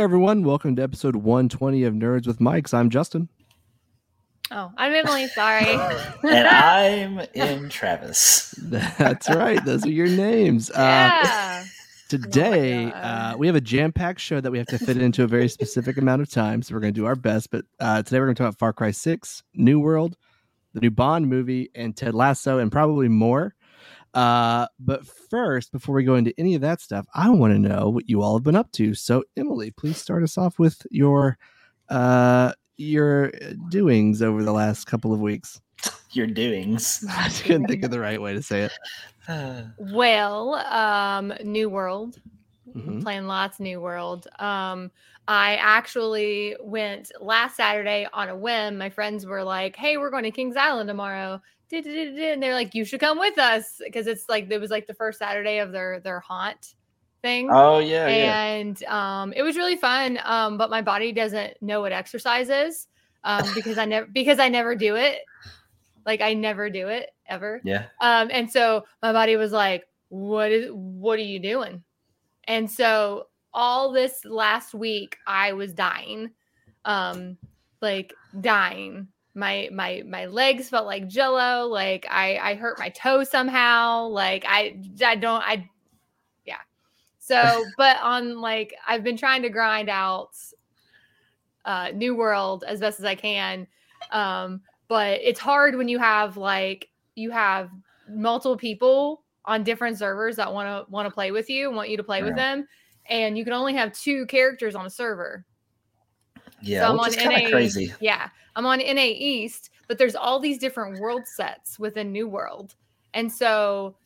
everyone. Welcome to episode 120 of Nerds with Mics. I'm Justin. Oh, I'm Emily. Sorry. and I'm in Travis. That's right. Those are your names. Yeah. Uh, today, Oh uh, we have a jam packed show that we have to fit into a very specific amount of time. So we're going to do our best. But uh, today, we're going to talk about Far Cry 6, New World, the new Bond movie, and Ted Lasso, and probably more. Uh, but first, before we go into any of that stuff, I want to know what you all have been up to. So, Emily, please start us off with your uh, your doings over the last couple of weeks. Your doings. I couldn't think of the right way to say it. Uh, well, um, New World. Mhm. Playing lots New World. Um, I actually went last Saturday on a whim. My friends were like, "Hey, we're going to Kings Island tomorrow." And they're like, "You should come with us," because it's like it was like the first Saturday of their their haunt thing. oh yeah, yeah. and um, it was really fun. Um, but my body doesn't know what exercise is um, because I never because I never do it. Like I never do it ever. Yeah. Um, and so my body was like, "What is? What are you doing?" And so all this last week, I was dying, um, like dying. My my my legs felt like jello. Like I I hurt my toe somehow. Like I I don't I yeah. So, but on like I've been trying to grind out uh New World as best as I can. Um, but it's hard when you have like you have multiple people on different servers that want to want to play with you and want you to play with them and you can only have two characters on a server Yeah, I'm which on NA crazy. yeah i'm on na east but there's all these different world sets within new world and so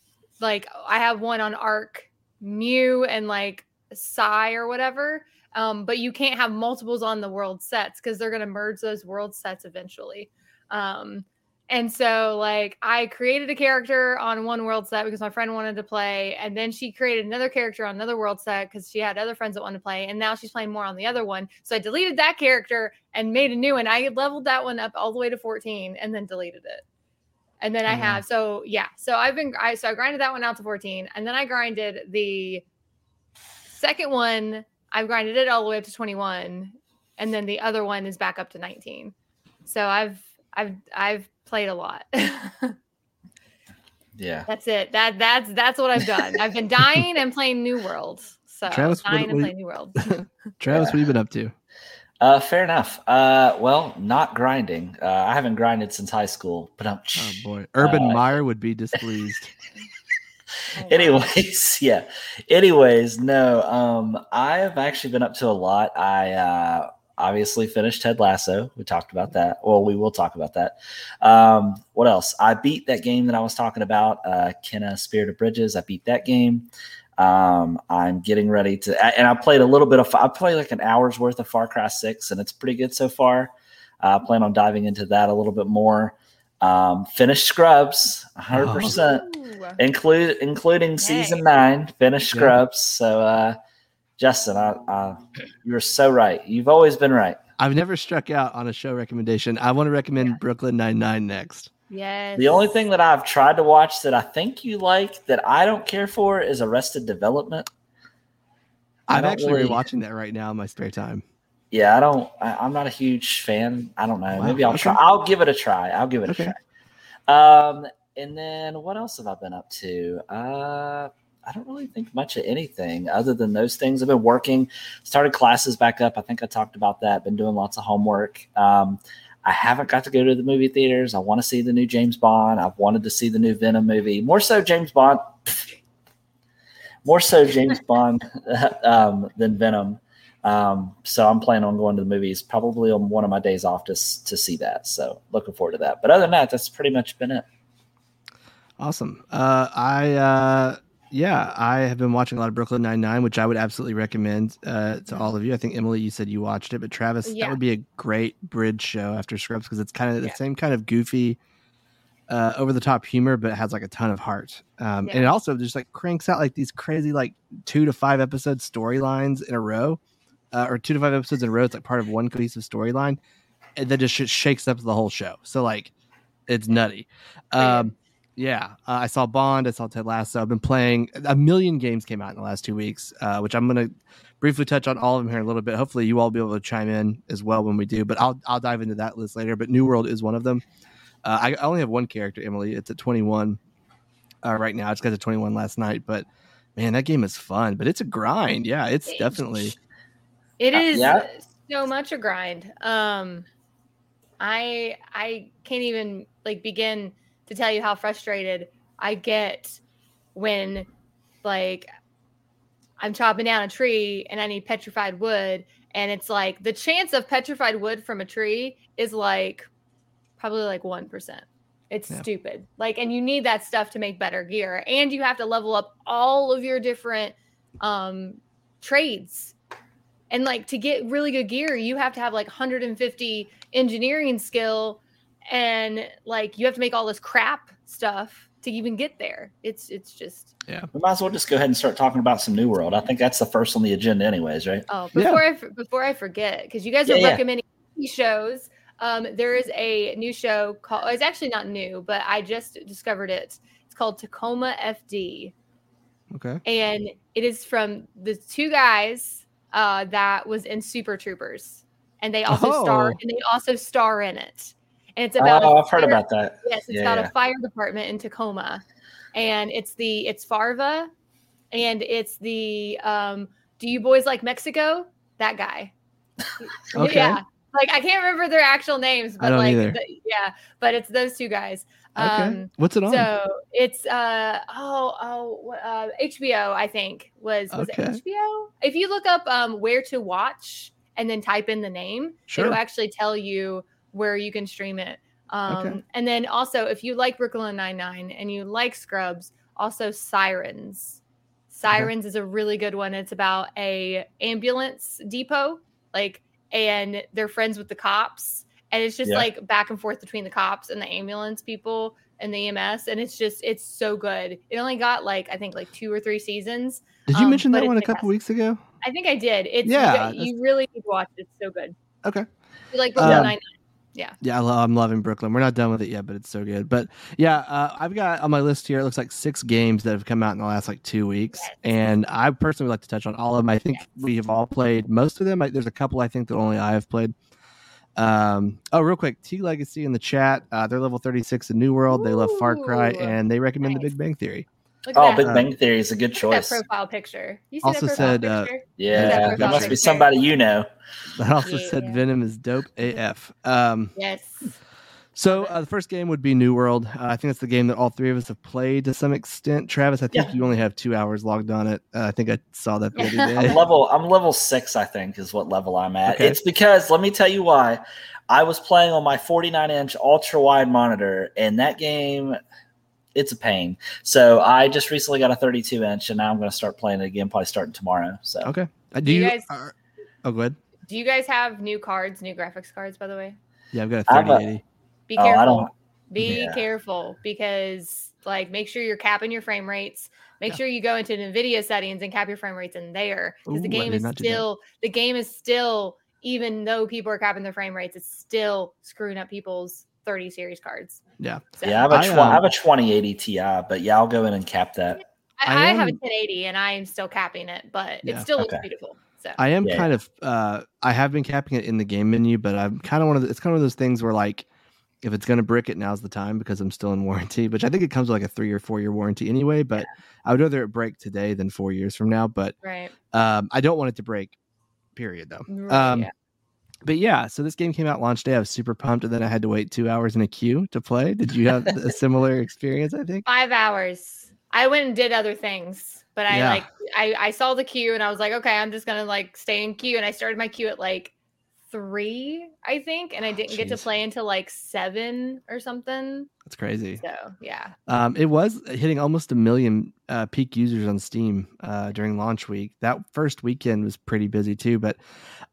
like i have one on arc new and like Psy or whatever um, but you can't have multiples on the world sets because they're going to merge those world sets eventually um, and so like I created a character on one world set because my friend wanted to play, and then she created another character on another world set because she had other friends that wanted to play, and now she's playing more on the other one. So I deleted that character and made a new one. I leveled that one up all the way to 14 and then deleted it. And then I Oh, wow. have so yeah. So I've been I so I grinded that one out to 14 and then I grinded the second one, I've grinded it all the way up to 21 and then the other one is back up to 19. So I've I've I've played a lot. Yeah. that's it. That that's that's what I've done. I've been dying and playing New World. So Travis, what- dying and playing New World. Travis, what have you been up to? Uh, fair enough. Uh, well, not grinding. Uh, I haven't grinded since high school, but I'm. Oh boy, Urban Uh, Meyer would be displeased. Oh. Anyways, yeah. Anyways, no. Um, I have actually been up to a lot. I uh, obviously finished Ted Lasso. We talked about that. Well, we will talk about that. Um, what else? I beat that game that I was talking about. Uh, Kena Spirit of Bridges. I beat that game. Um, I'm getting ready to, and I played a little bit of. I played like an hour's worth of Far Cry Six, and it's pretty good so far. Uh, I plan on diving into that a little bit more. Um, finished Scrubs, 100. percent Ooh. include including season Dang. nine, finish Yeah. Scrubs. So, uh, Justin, I, I, you're so right. You've always been right. I've never struck out on a show recommendation. I want to recommend Yeah. Brooklyn Nine Nine next. Yes. The only thing that I've tried to watch that I think you like that I don't care for is Arrested Development. I I'm actually really- rewatching that right now in my spare time. Yeah, I don't. I, I'm not a huge fan. I don't know. Wow, Maybe I'll okay. try. I'll give it a try. I'll give it Okay. a try. Um, and then what else have I been up to? Uh, I don't really think much of anything other than those things. I've been working, started classes back up. I think I talked about that. Been doing lots of homework. Um, I haven't got to go to the movie theaters. I want to see the new James Bond. I've wanted to see the new Venom movie. More so James Bond. More so James Bond um, than Venom. Um, so I'm planning on going to the movies probably on one of my days off to to see that. So looking forward to that. But other than that, that's pretty much been it. Awesome. Uh, I uh, yeah, I have been watching a lot of Brooklyn Nine Nine, which I would absolutely recommend uh, to all of you. I think Emily, you said you watched it, but Travis, Yeah. that would be a great bridge show after Scrubs because it's kind of the Yeah. same kind of goofy, uh, over the top humor, but it has like a ton of heart. Um, And it also just like cranks out like these crazy like two to five episode storylines in a row, uh, or two to five episodes in a row. It's like part of one cohesive storyline, and then just sh- shakes up the whole show. So like, it's nutty. Um, Yeah, uh, I saw Bond. I saw Ted Lasso. I've been playing a million games came out in the last two weeks, uh, which I'm going to briefly touch on all of them here in a little bit. Hopefully, you all will be able to chime in as well when we do. But I'll I'll dive into that list later. But New World is one of them. Uh, I only have one character, Emily. It's at 21 uh, right now. I just got to 21 last night, but man, that game is fun. But it's a grind. Yeah, it's definitely. It Uh, is yeah. so much a grind. Um, I I can't even like begin to tell you how frustrated I get when like I'm chopping down a tree and I need petrified wood and it's like the chance of petrified wood from a tree is like probably like 1%. It's Yeah. stupid. Like and you need that stuff to make better gear and you have to level up all of your different um trades. And like to get really good gear, you have to have like 150 engineering skill and like you have to make all this crap stuff to even get there. It's it's just yeah. We might as well just go ahead and start talking about some New World. I think that's the first on the agenda, anyways, right? oh Yeah. before I f- before I forget because you guys are yeah. recommending TV shows. Um, there is a new show called. It's actually not new, but I just discovered it. It's called Tacoma FD. Okay. and it is from the two guys uh, that was in Super Troopers, and they also star Oh. and they also star in it. And it's about Oh, I've heard about that. yes, it's Yeah, about yeah. a fire department in Tacoma, and it's the it's Farva, and it's the um, Do you boys like Mexico? That guy. Okay. Yeah. Like I can't remember their actual names, I but don't like the- yeah, but it's those two guys. Okay. Um, What's it on? so it's uh oh oh uh, HBO I think was was Okay. it HBO. If you look up um where to watch and then type in the name, Sure. it'll actually tell you where you can stream it. Um, Okay. and then also if you like Brooklyn Nine Nine and you like Scrubs, also Sirens. Sirens is a really good one. It's about a ambulance depot, like, and they're friends with the cops, and it's just Yeah. like back and forth between the cops and the ambulance people and the EMS, and it's just it's so good. It only got like I think like two or three seasons. Did you um, mention that one a couple weeks ago? I think I did. It's Yeah, you, you really need to watch it. It's so good. Okay. You like Brooklyn Um, Nine? Yeah, lo- I'm loving Brooklyn. We're not done with it yet, but it's so good. But yeah, uh, I've got on my list here. It looks like six games that have come out in the last like two weeks, Yes. and I personally would like to touch on all of them. I think we have all played most of them. I, there's a couple I think that only I have played. Um, oh, real quick, T Legacy in the chat. Uh, they're level 36 in New World. They love Far Cry, and they recommend nice. The Big Bang Theory. Look Oh, at Big. Bang Theory is a good Look at choice. that profile picture. You see Also that profile said, uh, picture? Yeah, that that profile must be somebody you know. That also Yeah. said Venom is dope AF. Um, yes. So uh, the first game would be New World. Uh, I think that's the game that all three of us have played to some extent. Travis, I think Yeah. you only have two hours logged on it. Uh, I think I saw that the other I'm level I'm level six, I think, is what level I'm at. Okay. It's because let me tell you why. I was playing on my 49 inch ultra wide monitor, and that game, it's a pain. So I just recently got a 32 inch, and now I'm going to start playing it again, probably starting tomorrow. So Okay. Uh, do You you? guys- uh, oh, go ahead. Do you guys have new cards, new graphics cards, by the way? Yeah, I've got a I have a- 3080. Be Oh, I careful. don't- Be yeah. careful because like make sure you're capping your frame rates. Make Yeah. sure you go into Nvidia settings and cap your frame rates in there because the game is not do that. still the game is still even though people are capping their frame rates, it's still screwing up people's 30 series cards. Yeah. So, yeah, I have a I, tw- um, I have a 2080 Ti, but yeah, I'll go in and cap that. I, I I have a 1080 and I am still capping it, but Yeah. it still looks Okay. beautiful. So I am Yeah. kind of. Uh, I have been capping it in the game menu, but I'm kind of one of. The, it's kind of those things where like. If it's going to brick it, now's the time because I'm still in warranty, which I think it comes with like a three or four year warranty anyway. But I would rather it break today than four years from now. But right. um, I don't want it to break, period, though. Right, Um, yeah. But yeah, so this game came out launch day. I was super pumped, and then I had to wait two hours in a queue to play. Did you have a similar experience? I think. Five hours. I went and did other things, but I Yeah. like I, I saw the queue and I was like, okay, I'm just gonna like stay in queue. And I started my queue at like three, I think, and I didn't get to play until like seven or something. That's crazy. So yeah. Um, it was hitting almost a million uh, peak users on Steam uh, during launch week. That first weekend was pretty busy too. But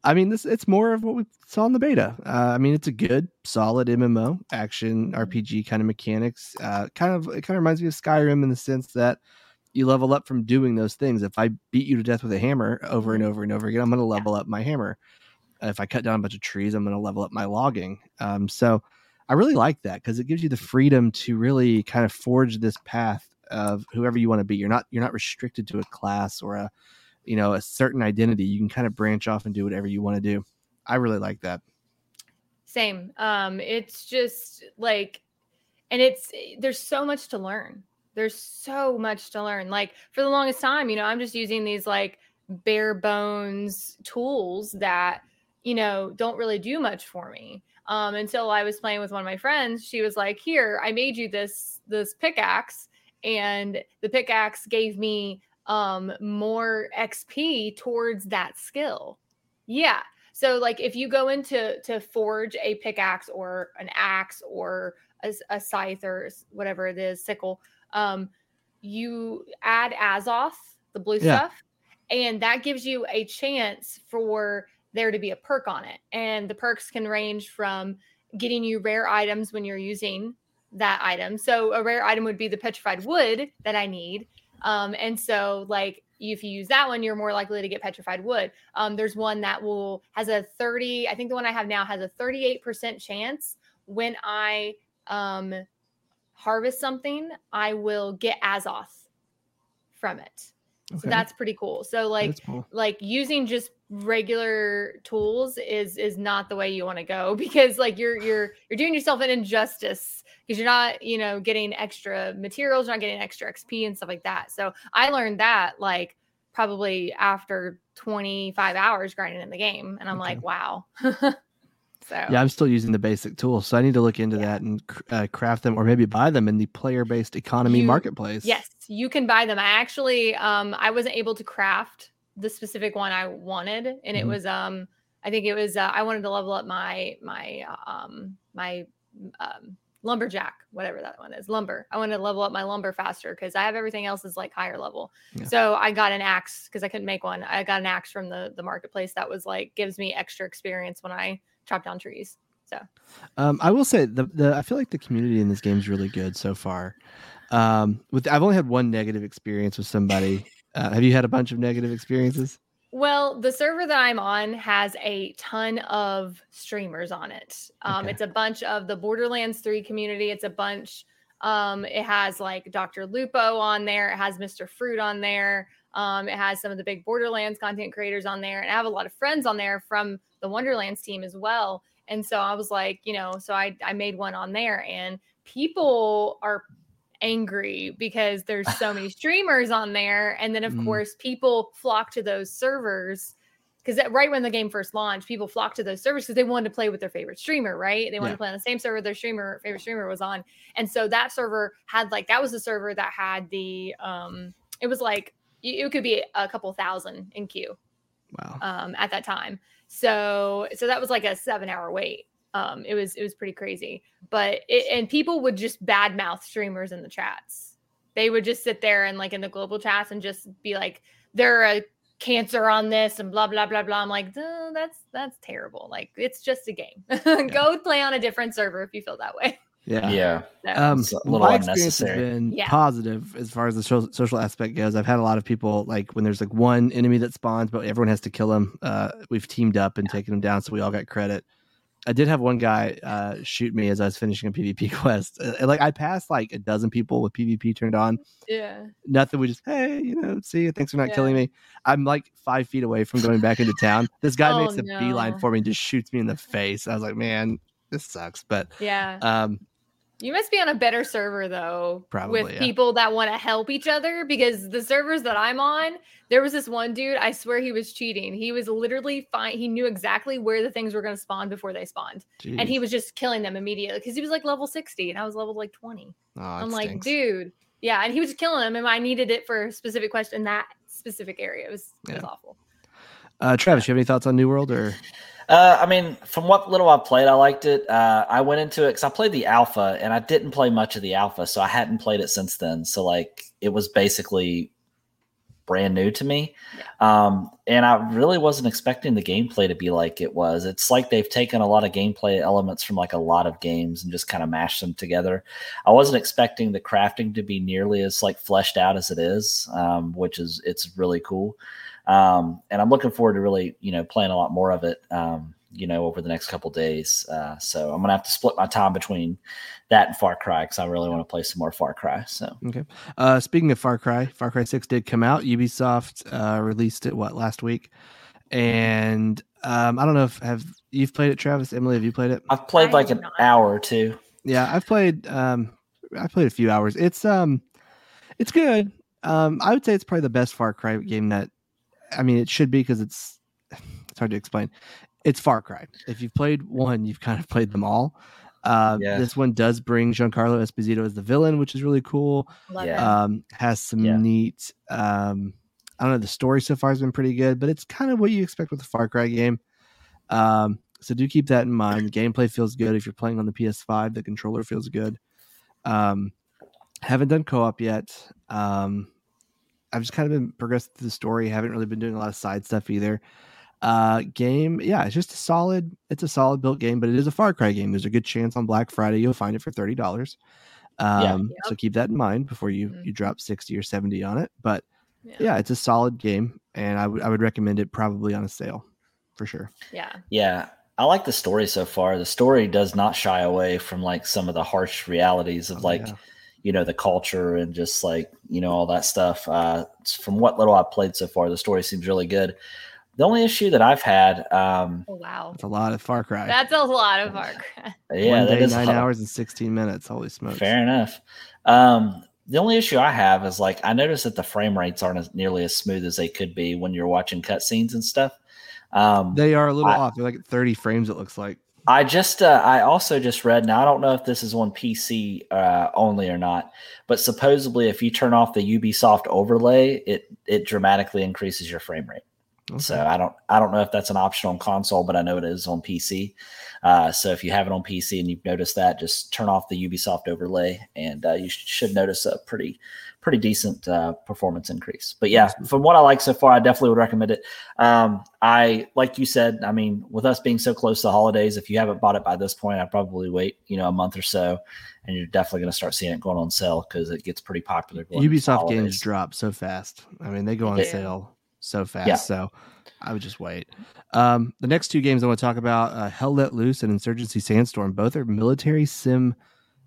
I mean, this it's more of what we saw in the beta. Uh, I mean, it's a good, solid MMO action RPG kind of mechanics. Uh, kind of it kind of reminds me of Skyrim in the sense that you level up from doing those things. If I beat you to death with a hammer over and over and over again, I'm going to level up my hammer. If I cut down a bunch of trees, I'm going to level up my logging. Um, so. I really like that because it gives you the freedom to really kind of forge this path of whoever you want to be. You're not you're not restricted to a class or a you know a certain identity. You can kind of branch off and do whatever you want to do. I really like that. Same. Um, it's just like, and it's there's so much to learn. There's so much to learn. Like for the longest time, you know, I'm just using these like bare bones tools that you know don't really do much for me um, until I was playing with one of my friends. She was like, "Here, I made you this this pickaxe, and the pickaxe gave me um, more XP towards that skill." Yeah. So, like, if you go into to forge a pickaxe or an axe or a, a scythe or whatever it is, sickle, um, you add Azoth, the blue yeah. stuff, and that gives you a chance for there to be a perk on it. And the perks can range from getting you rare items when you're using that item. So a rare item would be the petrified wood that I need. Um, and so like if you use that one, you're more likely to get petrified wood. Um, there's one that will has a 30, I think the one I have now has a 38% chance when I um, harvest something, I will get Azoth from it. Okay. So that's pretty cool. So like cool. like using just regular tools is is not the way you want to go because like you're you're you're doing yourself an injustice because you're not you know getting extra materials you're not getting extra xp and stuff like that so i learned that like probably after 25 hours grinding in the game and i'm okay. like wow so yeah i'm still using the basic tools so i need to look into yeah. that and uh, craft them or maybe buy them in the player based economy you, marketplace yes you can buy them i actually um i wasn't able to craft the specific one I wanted, and mm-hmm. it was um I think it was uh, I wanted to level up my my um my um lumberjack whatever that one is lumber i wanted to level up my lumber faster because i have everything else is like higher level yeah. so i got an axe because i couldn't make one i got an axe from the the marketplace that was like gives me extra experience when i chop down trees so um i will say the, the i feel like the community in this game is really good so far um with i've only had one negative experience with somebody uh, have you had a bunch of negative experiences? Well, the server that I'm on has a ton of streamers on it. Um, okay. It's a bunch of the Borderlands 3 community. It's a bunch. Um, it has like Dr. Lupo on there. It has Mr. Fruit on there. Um, it has some of the big Borderlands content creators on there. And I have a lot of friends on there from the Wonderlands team as well. And so I was like, you know, so I, I made one on there and people are angry because there's so many streamers on there. And then, of mm. course, people flock to those servers because right when the game first launched, people flocked to those servers because they wanted to play with their favorite streamer, right? They wanted yeah. to play on the same server their streamer favorite streamer was on, and so that server had like that was the server that had the um, it was like it could be a couple thousand in queue, wow, um, at that time. So so that was like a seven hour wait, um, it was it was pretty crazy. But it, and people would just badmouth streamers in the chats. They would just sit there and like in the global chats and just be like, "They're a cancer on this and blah blah blah blah." I'm like, that's that's terrible. Like it's just a game. Go play on a different server if you feel that way. Yeah, yeah. Um, a little my experience has been yeah. positive as far as the social, social aspect goes. I've had a lot of people like when there's like one enemy that spawns, but everyone has to kill him. Uh, we've teamed up and yeah. taken him down, so we all got credit. I did have one guy uh, shoot me as I was finishing a PvP quest. Uh, like I passed like a dozen people with PvP turned on. Yeah. Nothing We just hey, you know, see you. Thanks for not yeah. killing me. I'm like five feet away from going back into town. This guy oh, makes a no. beeline for me and just shoots me in the face. I was like, man, this sucks. But yeah. Um, you must be on a better server though, Probably, with yeah. people that want to help each other. Because the servers that I'm on, there was this one dude. I swear he was cheating. He was literally fine. He knew exactly where the things were going to spawn before they spawned, Jeez. and he was just killing them immediately because he was like level sixty, and I was level like twenty. Oh, I'm stinks. like, dude, yeah, and he was just killing them, and I needed it for a specific question in that specific area. It was yeah. it was awful. Uh, Travis, you have any thoughts on New World or? Uh, I mean, from what little I played, I liked it. Uh, I went into it because I played the alpha and I didn't play much of the alpha, so I hadn't played it since then. So like, it was basically brand new to me. Yeah. Um, and I really wasn't expecting the gameplay to be like it was. It's like they've taken a lot of gameplay elements from like a lot of games and just kind of mashed them together. I wasn't expecting the crafting to be nearly as like fleshed out as it is, um, which is it's really cool. Um, and I'm looking forward to really, you know, playing a lot more of it. Um, you know, over the next couple days. Uh, so I'm gonna have to split my time between that and Far Cry because I really want to play some more Far Cry. So okay. Uh, speaking of Far Cry, Far Cry Six did come out. Ubisoft uh, released it what last week, and um, I don't know if have you've played it, Travis. Emily, have you played it? I've played I like an not. hour or two. Yeah, I've played. Um, I played a few hours. It's um, it's good. Um, I would say it's probably the best Far Cry game that. I mean, it should be because it's it's hard to explain. It's Far Cry. If you've played one, you've kind of played them all. Uh, Yeah. This one does bring Giancarlo Esposito as the villain, which is really cool. Love Yeah. it. Um, has some Yeah. neat. Um, I don't know. The story so far has been pretty good, but it's kind of what you expect with a Far Cry game. Um, so do keep that in mind. The gameplay feels good if you're playing on the PS5. The controller feels good. Um, haven't done co-op yet. Um, I've just kind of been progressing through the story. Haven't really been doing a lot of side stuff either. Uh, game, yeah, it's just a solid. It's a solid built game, but it is a Far Cry game. There's a good chance on Black Friday you'll find it for thirty dollars. Um, Yep. so keep that in mind before you Mhm. you drop sixty or seventy on it. But yeah, it's a solid game, and I would I would recommend it probably on a sale for sure. yeah. Yeah, I like the story so far. The story does not shy away from like some of the harsh realities of Oh, like yeah. You know the culture and just like you know all that stuff. Uh, from what little I've played so far, the story seems really good. The only issue that I've had, um, Oh wow. That's a lot of Far Cry. That's a lot of Far Cry. yeah, One day, is nine a- hours and sixteen minutes. Holy smokes! Fair enough. Um, the only issue I have is like I noticed that the frame rates aren't as nearly as smooth as they could be when you're watching cutscenes and stuff. Um, They are a little I- off. They're like thirty frames. It looks like. I just uh, I also just read now I don't know if this is on PC uh, only or not, but supposedly if you turn off the Ubisoft overlay, it it dramatically increases your frame rate. So I don't I don't know if that's an option on console, but I know it is on PC. Uh, so if you have it on PC and you've noticed that, just turn off the Ubisoft overlay, and uh, you sh- should notice a pretty pretty decent uh, performance increase. But yeah, from what I like so far, I definitely would recommend it. Um, I like you said, I mean, with us being so close to the holidays, if you haven't bought it by this point, I'd probably wait you know a month or so, and you're definitely going to start seeing it going on sale because it gets pretty popular. going into the Ubisoft games drop so fast. I mean, they go on Yeah. sale so fast. Yeah. So I would just wait. Um, the next two games I want to talk about: uh, Hell Let Loose and Insurgency Sandstorm. Both are military sim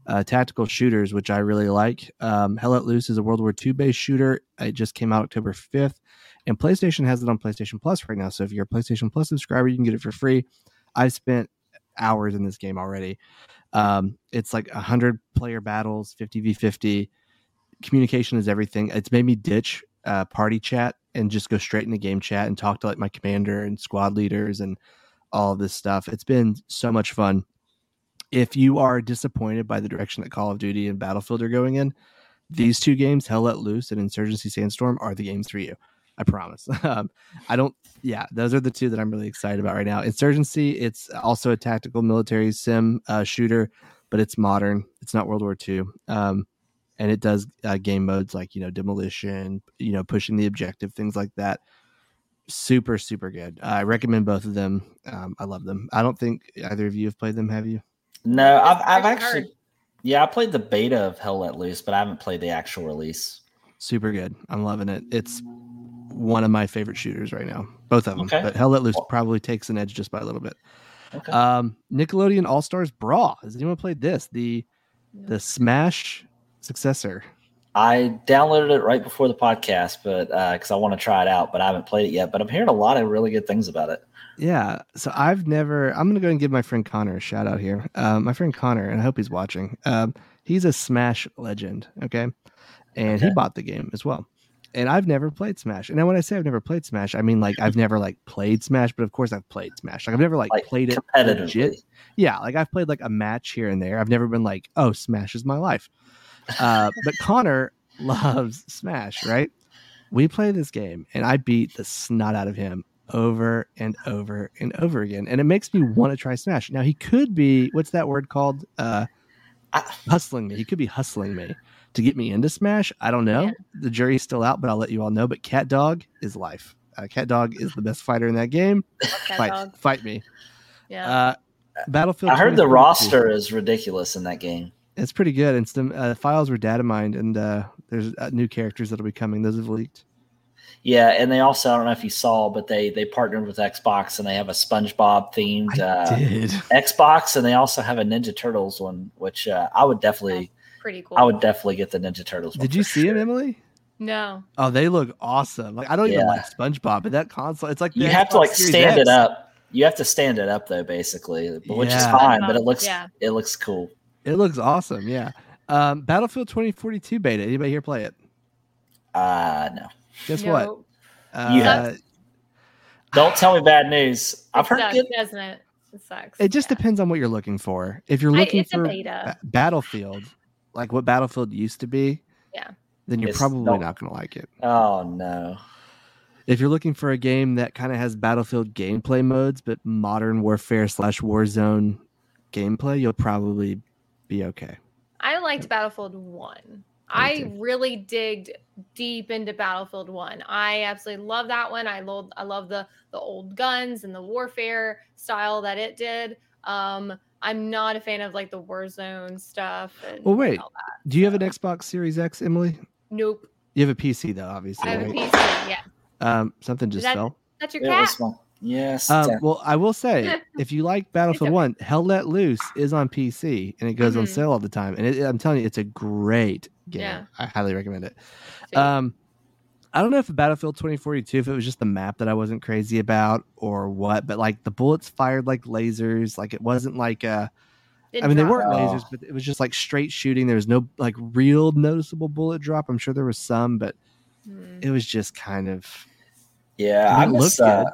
uh, tactical shooters, which I really like. Um, Hell Let Loose is a World War II based shooter. It just came out October fifth, and PlayStation has it on PlayStation Plus right now. So if you're a PlayStation Plus subscriber, you can get it for free. I've spent hours in this game already. Um, it's like hundred player battles, fifty v fifty. Communication is everything. It's made me ditch uh, party chat and just go straight into game chat and talk to like my commander and squad leaders and all this stuff. It's been so much fun. If you are disappointed by the direction that Call of Duty and Battlefield are going in, these two games, Hell Let Loose and Insurgency Sandstorm, are the games for you. I promise. Um, I don't. Yeah, those are the two that I'm really excited about right now. Insurgency, it's also a tactical military sim uh, shooter, but it's modern. It's not World War II. Um, and it does uh, game modes like you know demolition, you know pushing the objective, things like that. Super, super good. I recommend both of them. Um, I love them. I don't think either of you have played them. Have you? No, I've, I've actually, hard. yeah, I played the beta of Hell Let Loose, but I haven't played the actual release. Super good. I'm loving it. It's one of my favorite shooters right now. Both of them. Okay. But Hell Let Loose Well- probably takes an edge just by a little bit. Okay. Um, Nickelodeon All Stars Brawl. Has anyone played this? The the Smash successor. I downloaded it right before the podcast, but because I want to try it out, but I haven't played it yet. But I'm hearing a lot of really good things about it. Yeah. So I've never. I'm gonna go and give my friend Connor a shout out here. Um, my friend Connor, and I hope he's watching. Um, he's a Smash legend. Okay, and he bought the game as well. And I've never played Smash. And when I say I've never played Smash, I mean like I've never like played Smash, but of course I've played Smash. Like I've never like, Like played it legit. Yeah, like I've played like a match here and there. I've never been like, oh, Smash is my life. Uh, but Connor loves Smash, right? We play this game and I beat the snot out of him over and over and over again. And it makes me want to try Smash. Now he could be what's that word called? Uh hustling me. He could be hustling me to get me into Smash. I don't know. Yeah. The jury's still out, but I'll let you all know. But Cat Dog is life. Uh, Cat Dog is the best fighter in that game. Cat fight, dog. fight me. Yeah. Uh, Battlefield. I heard the roster is ridiculous in that game. It's pretty good. And some uh, files were data mined, and uh, there's uh, new characters that'll be coming. Those have leaked. Yeah, and they also I don't know if you saw, but they they partnered with Xbox and they have a SpongeBob themed uh. Xbox, and they also have a Ninja Turtles one, which uh, I would definitely Pretty cool. I would definitely get the Ninja Turtles. one Did you see sure. it, Emily? no. Oh, they look awesome. Like I don't even like SpongeBob, but that console, it's like the You have to like Series stand it up. You have to stand it up though, basically, but which is fine. But it looks Yeah. it looks cool. It looks awesome. Yeah. Um, Battlefield 2042 beta. Anybody here play it? Uh no. Guess what? Nope. Uh, Don't tell me bad news. I've It heard sucks, good. doesn't it? It sucks. it just Yeah. depends on what you're looking for. If you're looking it's a for beta. Battlefield, like what Battlefield used to be, Yeah. then you're It's- probably don't- not going to like it. Oh no. If you're looking for a game that kind of has Battlefield gameplay modes, but modern warfare slash Warzone gameplay, you'll probably be okay. I liked Battlefield 1. Me I really digged deep into Battlefield 1. I absolutely love that one. I love I love the the old guns and the warfare style that it did. Um I'm not a fan of like the Warzone stuff and Well, wait. all that. Do you have an Xbox Series X, Emily? Nope. You have a PC though, obviously. I have a? PC. Yeah. Um, something just that- fell. That's your It cat. Was fun. Yes. Um, that- well, I will say, if you like Battlefield okay. One, Hell Let Loose is on PC and it goes on Mhm. sale all the time. And it, I'm telling you, it's a great game. Yeah. I highly recommend it. Sweet. Um, I don't know if Battlefield 2042, if it was just the map that I wasn't crazy about or what, but like the bullets fired like lasers. Like it wasn't like uh I Didn't mean, they weren't lasers, but it was just like straight shooting. There was no like real noticeable bullet drop. I'm sure there was some, but Hmm. it was just kind of yeah, it I looked missed. Uh, good.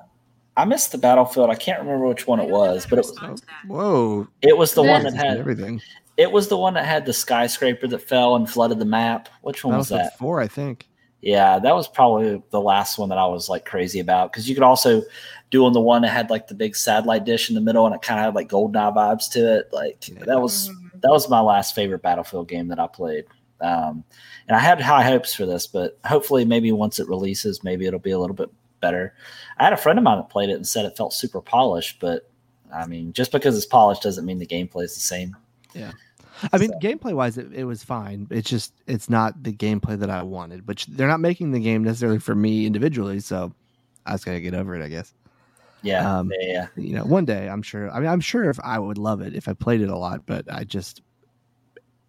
I missed the battlefield. I can't remember which one it was, but it was whoa. it was the one that had everything. it was the one that had the skyscraper that fell and flooded the map. Which one was that? 4, I think. Yeah, that was probably the last one that I was like crazy about because you could also do on the one that had like the big satellite dish in the middle and it kind of had like Goldeneye vibes to it. Like Yeah. that was that was my last favorite Battlefield game that I played. Um, and I had high hopes for this, but hopefully, maybe once it releases, maybe it'll be a little bit better. I had a friend of mine that played it and said it felt super polished, but I mean, just because it's polished doesn't mean the gameplay is the same. Yeah. I mean, So- gameplay wise, it, it was fine. It's just it's not the gameplay that I wanted. Which they're not making the game necessarily for me individually, so I just gotta get over it, I guess. Yeah, Um, yeah, yeah. You know, one day I'm sure. I mean, I'm sure if I would love it if I played it a lot, but I just,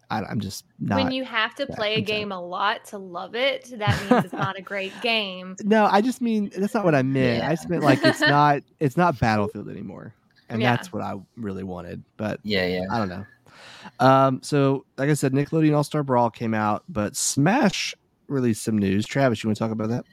I, I'm just not. when you have to play a I'm sorry. game a lot to love it, that means it's not a great game. no, I just mean that's not what I meant. I Yeah. just meant like it's not it's not Battlefield anymore, and Yeah. that's what I really wanted. But Yeah, yeah. I don't know. Um, so like I said, Nickelodeon All Star Brawl came out, but Smash released some news. Travis, you want to talk about that?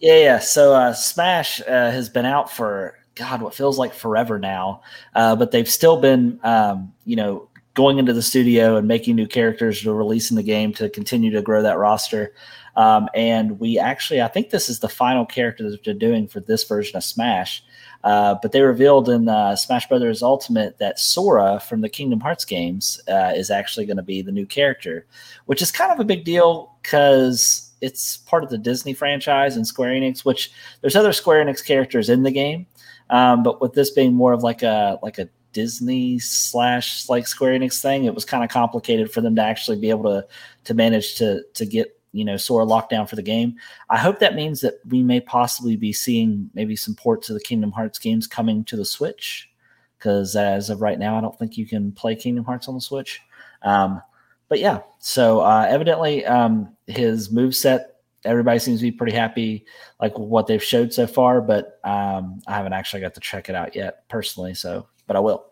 Yeah, yeah. So uh, Smash uh, has been out for God, what feels like forever now, uh, but they've still been, um, you know, going into the studio and making new characters to releasing the game to continue to grow that roster. Um, and we actually, I think this is the final character that they're doing for this version of Smash. Uh, but they revealed in uh, Smash Brothers Ultimate that Sora from the Kingdom Hearts games uh, is actually going to be the new character, which is kind of a big deal because it's part of the Disney franchise and Square Enix. Which there's other Square Enix characters in the game, um, but with this being more of like a like a Disney slash like Square Enix thing, it was kind of complicated for them to actually be able to to manage to to get you know Sora locked down for the game. I hope that means that we may possibly be seeing maybe some ports of the Kingdom Hearts games coming to the Switch. Because as of right now, I don't think you can play Kingdom Hearts on the Switch. Um, but yeah, so uh, evidently um, his move set, everybody seems to be pretty happy like what they've showed so far. But um, I haven't actually got to check it out yet personally. So, but I will.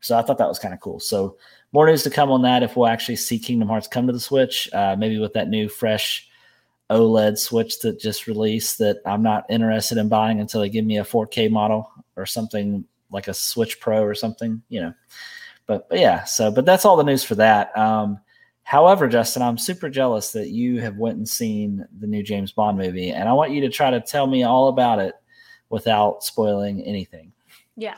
So I thought that was kind of cool. So more news to come on that if we'll actually see Kingdom Hearts come to the Switch, uh, maybe with that new fresh OLED Switch that just released that I'm not interested in buying until they give me a 4K model or something like a Switch Pro or something, you know. But, but yeah, so but that's all the news for that. Um, however, Justin, I'm super jealous that you have went and seen the new James Bond movie, and I want you to try to tell me all about it without spoiling anything. Yeah.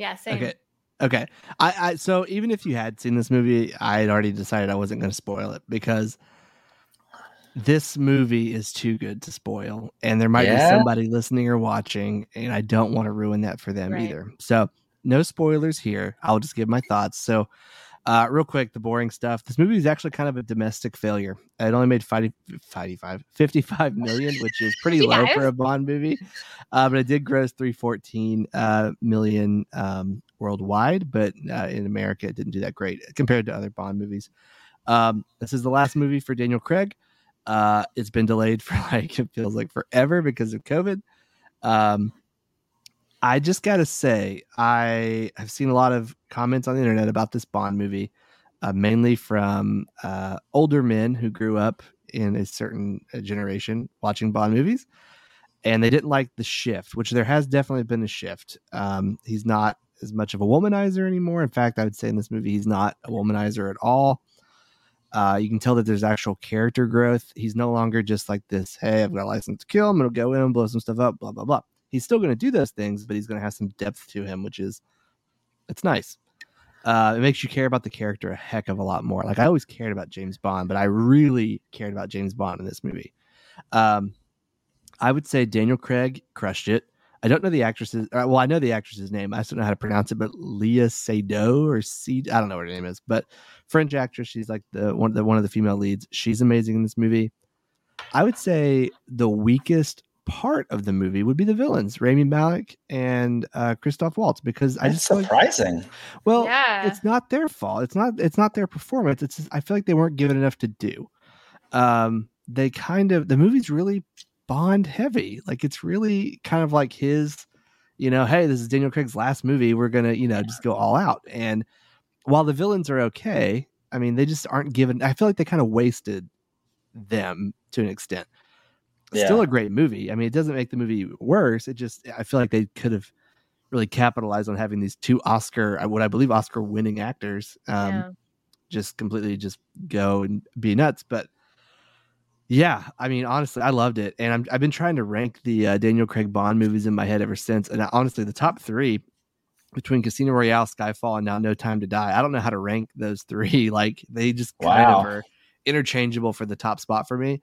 Yeah. Same. Okay. Okay. I, I so even if you had seen this movie, I had already decided I wasn't going to spoil it because this movie is too good to spoil, and there might be somebody listening or watching, and I don't want to ruin that for them Right. either. So no spoilers here. I'll just give my thoughts. So Uh, real quick, the boring stuff. This movie is actually kind of a domestic failure. It only made 50, 55, 55 million, which is pretty low for a Bond movie. Uh, but it did gross 314 uh, million um, worldwide. But uh, in America, it didn't do that great compared to other Bond movies. Um, this is the last movie for Daniel Craig. Uh, it's been delayed for like, it feels like forever because of COVID. Um, I just gotta say, I have seen a lot of comments on the internet about this Bond movie, uh, mainly from uh, older men who grew up in a certain uh, generation watching Bond movies, and they didn't like the shift, which there has definitely been a shift. Um, he's not as much of a womanizer anymore. In fact, I would say in this movie, he's not a womanizer at all. Uh, you can tell that there's actual character growth. He's no longer just like this, hey, I've got a license to kill. I'm to go in and blow some stuff up, blah, blah, blah. He's still going to do those things, but he's going to have some depth to him, which is, it's nice. Uh, it makes you care about the character a heck of a lot more. Like I always cared about James Bond, but I really cared about James Bond in this movie. Um, I would say Daniel Craig crushed it. I don't know the actress's. Uh, well, I know the actress's name. I just don't know how to pronounce it. But Léa Seydoux or C. I don't know what her name is. But French actress. She's like the one. The one of the female leads. She's amazing in this movie. I would say the weakest part of the movie would be the villains, Rami Malek and uh, Christoph Waltz, because I That's just feel like, surprising. well, Yeah. it's not their fault. It's not. It's not their performance. It's. Just, I feel like they weren't given enough to do. Um, they kind of the movie's really Bond heavy. Like it's really kind of like his, you know, hey, this is Daniel Craig's last movie. We're gonna, you know, just go all out. And while the villains are okay, I mean, they just aren't given. I feel like they kind of wasted them to an extent. Still a great movie. I mean, it doesn't make the movie worse. It just, I feel like they could have really capitalized on having these two Oscar, what I believe Oscar winning actors, um, yeah. just completely just go and be nuts. But yeah, I mean, honestly, I loved it, and I'm, I've been trying to rank the uh, Daniel Craig Bond movies in my head ever since. And I, honestly, the top three between Casino Royale, Skyfall, and now No Time to Die, I don't know how to rank those three. Like they just kind Wow. of are interchangeable for the top spot for me.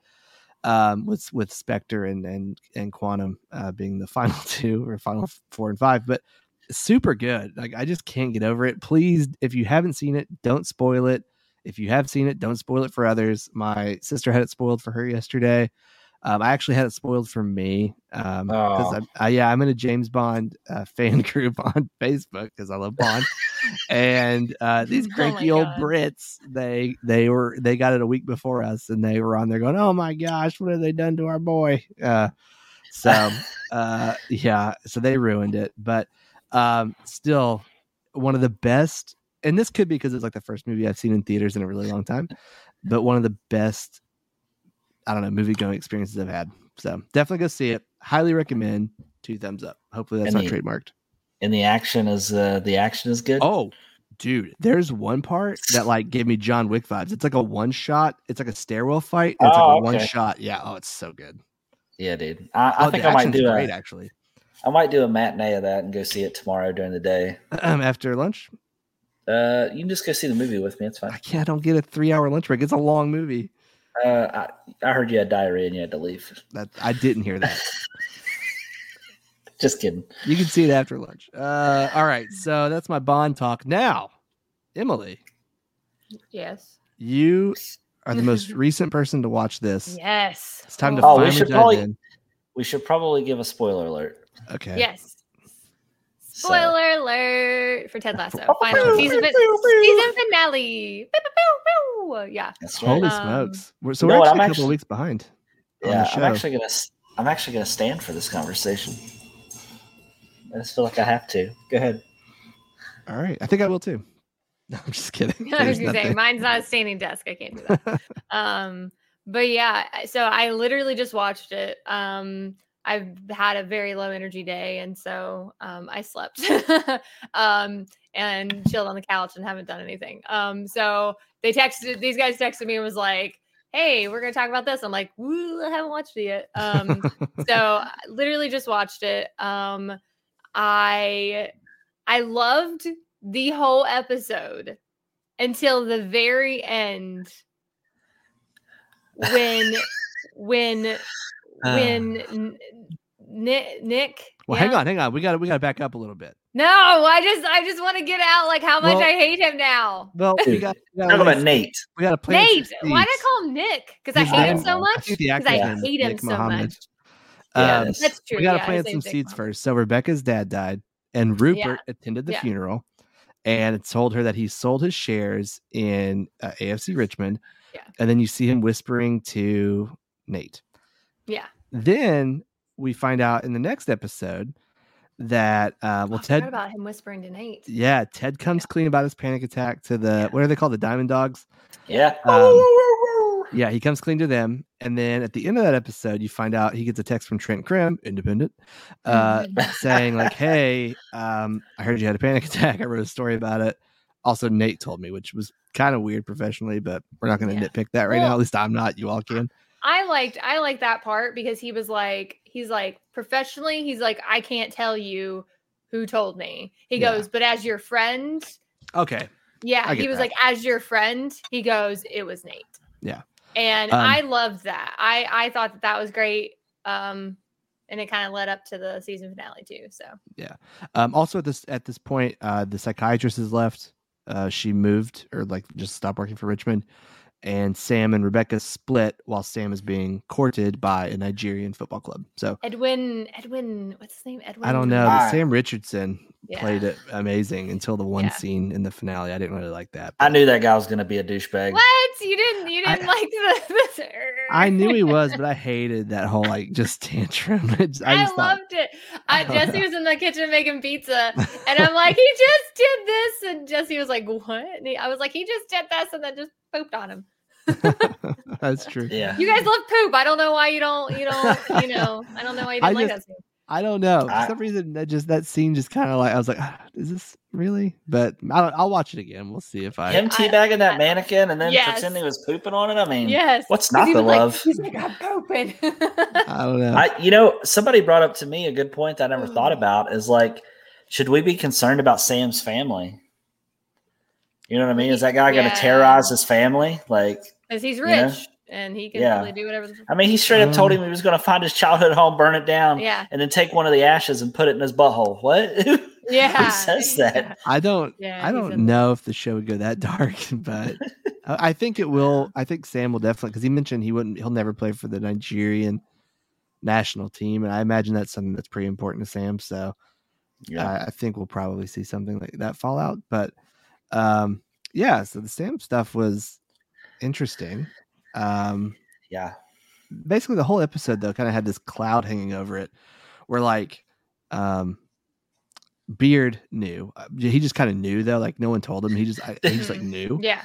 Um, with with Spectre and and and Quantum uh, being the final two or final four and five, but super good. Like I just can't get over it. Please, if you haven't seen it, don't spoil it. If you have seen it, don't spoil it for others. My sister had it spoiled for her yesterday. Um, I actually had it spoiled for me because Oh. I'm I, yeah I'm in a James Bond uh, fan group on Facebook because I love Bond, and uh, these Oh cranky old God. Brits they they were they got it a week before us and they were on there going oh my gosh what have they done to our boy uh, so uh, yeah so they ruined it but um, still one of the best and this could be because it's like the first movie I've seen in theaters in a really long time but one of the best I don't know movie going experiences I've had. So definitely go see it. Highly recommend. Two thumbs up. Hopefully that's And not the- trademarked. And the action is uh, the action is good. Oh, dude, there's one part that like gave me John Wick vibes. It's like a one shot. It's like a stairwell fight. It's Oh, like a one shot. Yeah. Oh, it's so good. yeah, dude. I, I Oh, think I might do great a actually. I might do a matinee of that and go see it tomorrow during the day. Um, after lunch, Uh, you can just go see the movie with me. It's fine. I can't. I don't get a three hour lunch break. It's a long movie. Uh, I, I heard you had diarrhea and you had to leave. That I didn't hear that. Just kidding. you can see it after lunch. Uh, all right. So that's my Bond talk. Now, Emily, Yes. you are the most recent person to watch this. Yes. It's time to Oh, we finally should dive probably- in. We should probably give a spoiler alert. Okay. Yes. So- Spoiler alert for Ted Lasso. Final pew, season, pew, fin- pew, pew. season finale. Yeah. That's right. Holy Um, smokes! We're, so we're actually a couple actually- weeks behind. yeah, I'm actually gonna s- I'm actually gonna stand for this conversation. I just feel like I have to. Go ahead. All right, I think I will too. No, I'm just kidding. I was gonna say mine's not a standing desk. I can't do that. um, but yeah, so I literally just watched it. Um, I've had a very low energy day, and so um, I slept. um, and chilled on the couch and haven't done anything. Um, so they texted these guys texted me and was like, "Hey, we're gonna talk about this." I'm like, "Woo, I haven't watched it yet." Um, so I literally just watched it. Um, I I loved the whole episode until the very end when when when N- Nick Nick Well, Yeah. hang on, hang on. We got to we got to back up a little bit. No, I just I just want to get out like how much Well- I hate him now. Well, we Dude, got we Talk about Nate. we got to plant Nate, some why did I seeds. call him Nick? Because I hate him so much. Because I actor's hate him Nick so Mohammed. much. Yeah, Um. That's true. we got to yeah, plant some Nick seeds Mohammed. first. So Rebecca's dad died, and Rupert attended the Yeah. funeral, and told her that he sold his shares in uh, AFC Richmond. Yeah. and then you see him whispering to Nate. Yeah. Then we find out in the next episode that uh, well I Ted about him whispering to Nate. yeah Ted comes clean about his panic attack to the Yeah. what are they called the Diamond Dogs. Yeah. Um, Yeah, he comes clean to them, and then at the end of that episode, you find out he gets a text from Trent Crimm, independent, uh, Mhm. saying like, "Hey, um, I heard you had a panic attack. I wrote a story about it." Also, Nate told me, which was kind of weird professionally, but we're not going to Yeah. nitpick that right now. At least I'm not. You all can. I liked I liked that part because he was like he's like professionally he's like I can't tell you who told me. He Yeah. goes, but as your friend, Okay, yeah, he was that. like as your friend. He goes, it was Nate. Yeah. and Um, I loved that. I I thought that that was great. Um, and it kind of led up to the season finale too. So yeah. Um, also at this at this point, uh, the psychiatrist has left. Uh, she moved or like just stopped working for Richmond, and Sam and Rebecca split while Sam is being courted by a Nigerian football club. So Edwin Edwin what's his name Edwin I don't know. But Ah. Sam Richardson Yeah. played it amazing until the one Yeah. scene in the finale. I didn't really like that. I knew that guy was going to be a douchebag. What you didn't you didn't like the, the I knew he was, but I hated that whole like just tantrum. It just- I, I, just thought, loved it. Uh, Jesse was in the kitchen making pizza, and I'm like, he just did this, and Jesse was like, "What?" And he, I was like, "He just did this, and then just pooped on him." that's true. Yeah. You guys love poop. I don't know why you don't. You don't. You know. I don't know why you I didn't like just- that scene. I don't know. For some reason, that just that scene just kind of like I was like, "Ah, is this really? But I don't, I'll watch it again. We'll see if I. Him teabagging that mannequin and then Yes. pretending he was pooping on it. I mean, Yes. What's not the was like- love? he's like, I'm pooping. I don't know. I, you know, somebody brought up to me a good point that I never Mm. thought about is like, should we be concerned about Sam's family? You know what I mean? Is that guy going to terrorize his family? Like, Because he's You know? rich and he can Yeah. really do whatever. I mean, he straight up told Um, him he was going to find his childhood home, burn it down, Yeah. and then take one of the ashes and put it in his butthole. What? Yeah. Who says that? I don't. Yeah, I don't said know if the show would go that dark, but I I think it will. I think Sam will definitely because he mentioned he wouldn't. He'll never play for the Nigerian national team, and I imagine that's something that's pretty important to Sam. So Yeah. I, I think we'll probably see something like that fall out. But um, yeah, so the Sam stuff was interesting. Um, yeah. basically the whole episode though kind of had this cloud hanging over it where like um beard knew Uh, he just kind of knew though like no one told him he just I, he just like knew Yeah.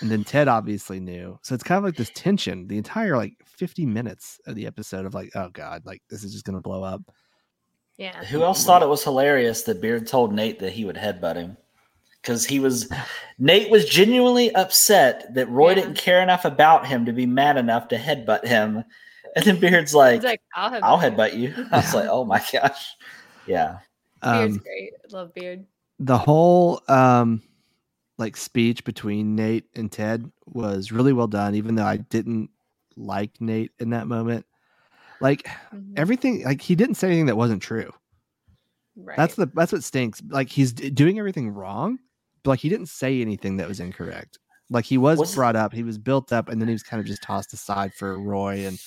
and then ted obviously knew so it's kind of like this tension the entire like 50 minutes of the episode of like oh god like this is just gonna blow up Yeah. Who else thought it was hilarious that Beard told Nate that he would headbutt him? Because he was, Nate was genuinely upset that Roy Yeah. didn't care enough about him to be mad enough to headbutt him. And then Beard's like, He's like, I'll have I'll headbutt you. I was like, oh my gosh. Yeah. Beard's um great. I love Beard. the whole um like speech between nate and ted was really well done even though i didn't like nate in that moment like Mhm. everything like he didn't say anything that wasn't true Right. That's the that's what stinks. Like he's doing everything wrong, but like he didn't say anything that was incorrect. Like he was Was- brought up, he was built up, and then he was kind of just tossed aside for Roy and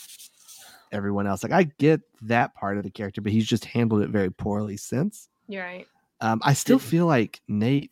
everyone else. Like I get that part of the character, but he's just handled it very poorly since. You're right. Um, I still feel like Nate,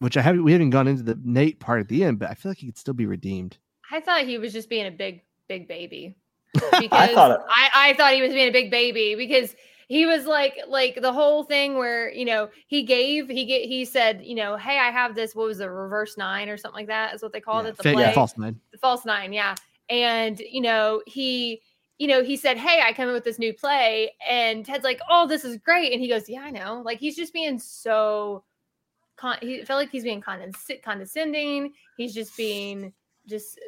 which I haven't we haven't gone into the Nate part at the end, but I feel like he could still be redeemed. I thought he was just being a big, big baby. Because thought it- I, I thought he was being a big baby because he was like like the whole thing where you know he gave he get he said you know hey I have this what was it reverse nine or something like that is what they called yeah, it the fa- play yeah, false nine. the false nine yeah and you know he you know he said hey I come in with this new play and Ted's like oh this is great and he goes yeah I know like he's just being so con- he felt like he's being condes- condescending he's just being just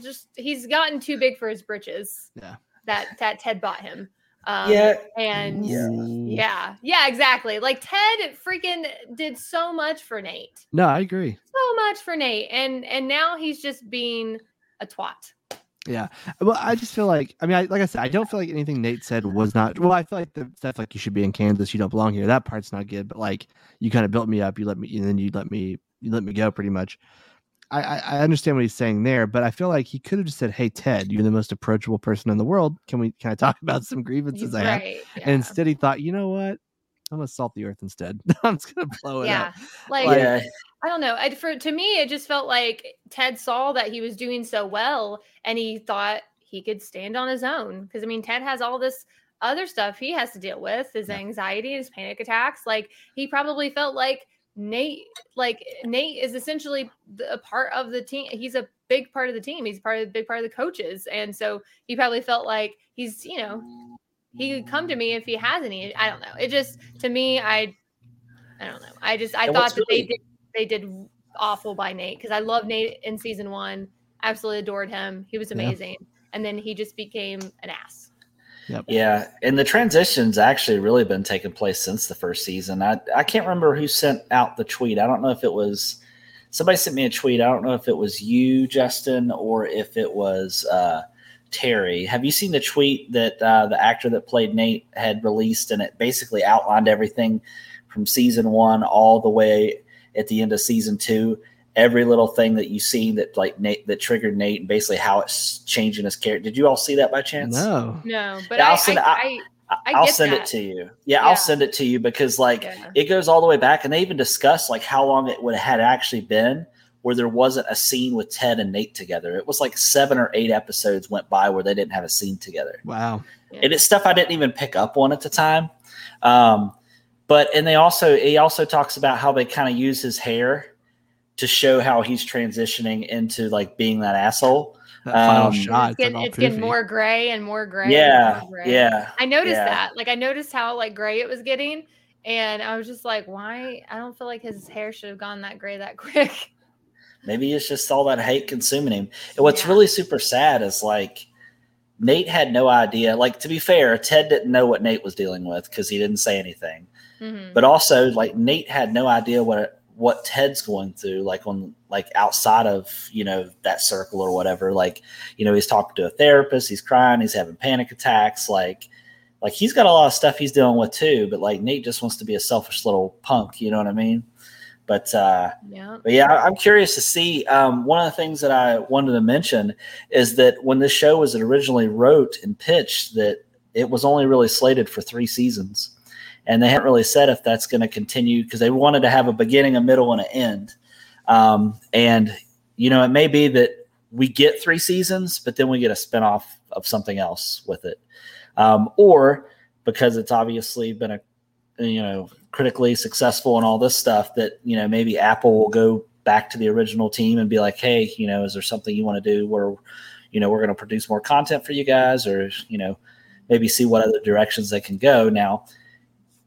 just he's gotten too big for his britches. Yeah. That that Ted bought him. Um, yeah. And Yeah. yeah. yeah, exactly. Like Ted freaking did so much for Nate, No, I agree. so much for Nate, and and now he's just being a twat. Yeah. Well, I just feel like I mean, I, like I said, I don't feel like anything Nate said was not. Well, I feel like the stuff like you should be in Kansas, you don't belong here. That part's not good. But like you kind of built me up, you let me, and then you let me, you let me go pretty much. I, I, I understand what he's saying there, but I feel like he could have just said, "Hey, Ted, you're the most approachable person in the world. Can we, can I talk about some grievances I have?" right. And instead, he thought, "You know what? I'm gonna salt the earth instead. I'm just gonna blow it yeah. up." Like, Like- yeah, I don't know. I, for to me, it just felt like Ted saw that he was doing so well, and he thought he could stand on his own. Because I mean, Ted has all this other stuff he has to deal with: his Yeah. anxiety, his panic attacks. Like he probably felt like Nate, like Nate, is essentially the- a part of the team. He's a big part of the team. He's part of the big part of the coaches, and so he probably felt like he's, you know, he could come to me if he has any. I don't know. It just to me, I, I don't know. I just I And thought that they did they did awful by Nate because I love Nate in season one. Absolutely adored him. He was Yeah. amazing, and then he just became an ass. Yeah, and the transitions actually really been taking place since the first season. I I can't remember who sent out the tweet. I don't know if it was somebody sent me a tweet. I don't know if it was you, Justin, or if it was uh, Terry. Have you seen the tweet that uh, the actor that played Nate had released, and it basically outlined everything from season one all the way at the end of season two. Every little thing that you see that like Nate that triggered Nate, and basically how it's changing his character. Did you all see that by chance? No. No, but Yeah, I'll I, send- I, I- I, I I'll send that. it to you. Yeah, Yeah. I'll send it to you because like yeah. it goes all the way back, and they even discuss like how long it would have had actually been where there wasn't a scene with Ted and Nate together. It was like seven or eight episodes went by where they didn't have a scene together, Wow. and it's stuff I didn't even pick up on at the time. Um, but and they also he also talks about how they kind of use his hair to show how he's transitioning into like being that asshole. That final Um, shot. it's getting, it's getting more gray and more gray. yeah, more gray. yeah. I noticed Yeah. that. Like I noticed how like gray it was getting, and I was just like, why? I don't feel like his hair should have gone that gray that quick. Maybe it's just all that hate consuming him. And what's Yeah. really super sad is like Nate had no idea. Like to be fair, Ted didn't know what Nate was dealing with because he didn't say anything. Mhm. But also, like Nate had no idea what what Ted's going through, like on like outside of you know that circle or whatever. Like you know he's talking to a therapist, he's crying, he's having panic attacks. Like like he's got a lot of stuff he's dealing with too. But like Nate just wants to be a selfish little punk. You know what I mean? But uh, Yeah. but yeah, I'm curious to see. Um, one of the things that I wanted to mention is that when this show was originally wrote and pitched, that it was only really slated for three seasons, and they haven't really said if that's going to continue because they wanted to have a beginning, a middle, and an end. Um, and you know, it may be that we get three seasons, but then we get a spinoff of something else with it, um, or because it's obviously been a you know critically successful and all this stuff that you know maybe apple will go back to the original team and be like hey you know is there something you want to do where you know we're going to produce more content for you guys? Or you know maybe see what other directions they can go. Now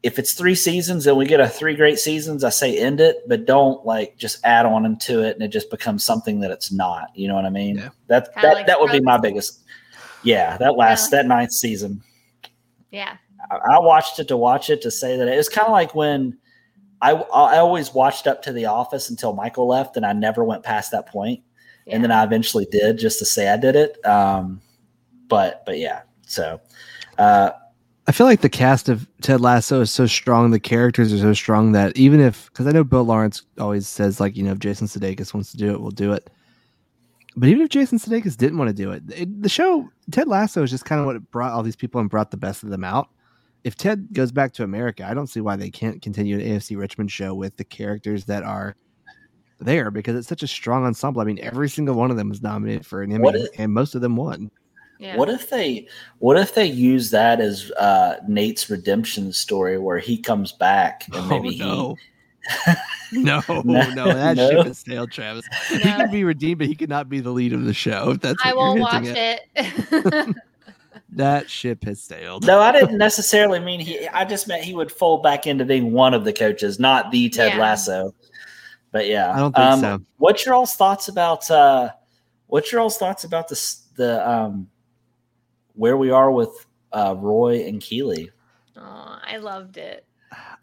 if it's three seasons and we get a three great seasons i say end it but don't like just add on into it and it just becomes something that it's not you know what i mean Yeah. that Kinda that, like that would be my biggest yeah that last Yeah. that ninth season Yeah. I I watched it to watch it to say that it was kind of like when I I always watched up to The Office until Michael left, and I never went past that point. yeah. And then I eventually did just to say I did it. Um, but but yeah, so uh, I feel like the cast of Ted Lasso is so strong. The characters are so strong that even if, because I know Bill Lawrence always says, like, you know, if Jason Sudeikis wants to do it, we'll do it. But even if Jason Sudeikis didn't want to do it, it the show Ted Lasso is just kind of what brought all these people and brought the best of them out. If Ted goes back to America, I don't see why they can't continue an AFC Richmond show with the characters that are there because it's such a strong ensemble. I mean, every single one of them was nominated for an Emmy, if- and most of them won. Yeah. what if they what if they use that as uh, Nate's redemption story where he comes back and maybe oh, no. no, No, no, that no. ship is sailed, Travis. He No. could be redeemed, but he could not be the lead of the show. If that's I won't watch hinting it. That ship has sailed. no I didn't necessarily mean he I just meant he would fold back into being one of the coaches, not the Ted Yeah. Lasso. But yeah, I don't think um, so. What's your all's thoughts about uh what's your all's thoughts about this the um where we are with uh Roy and Keeley? oh, I loved it.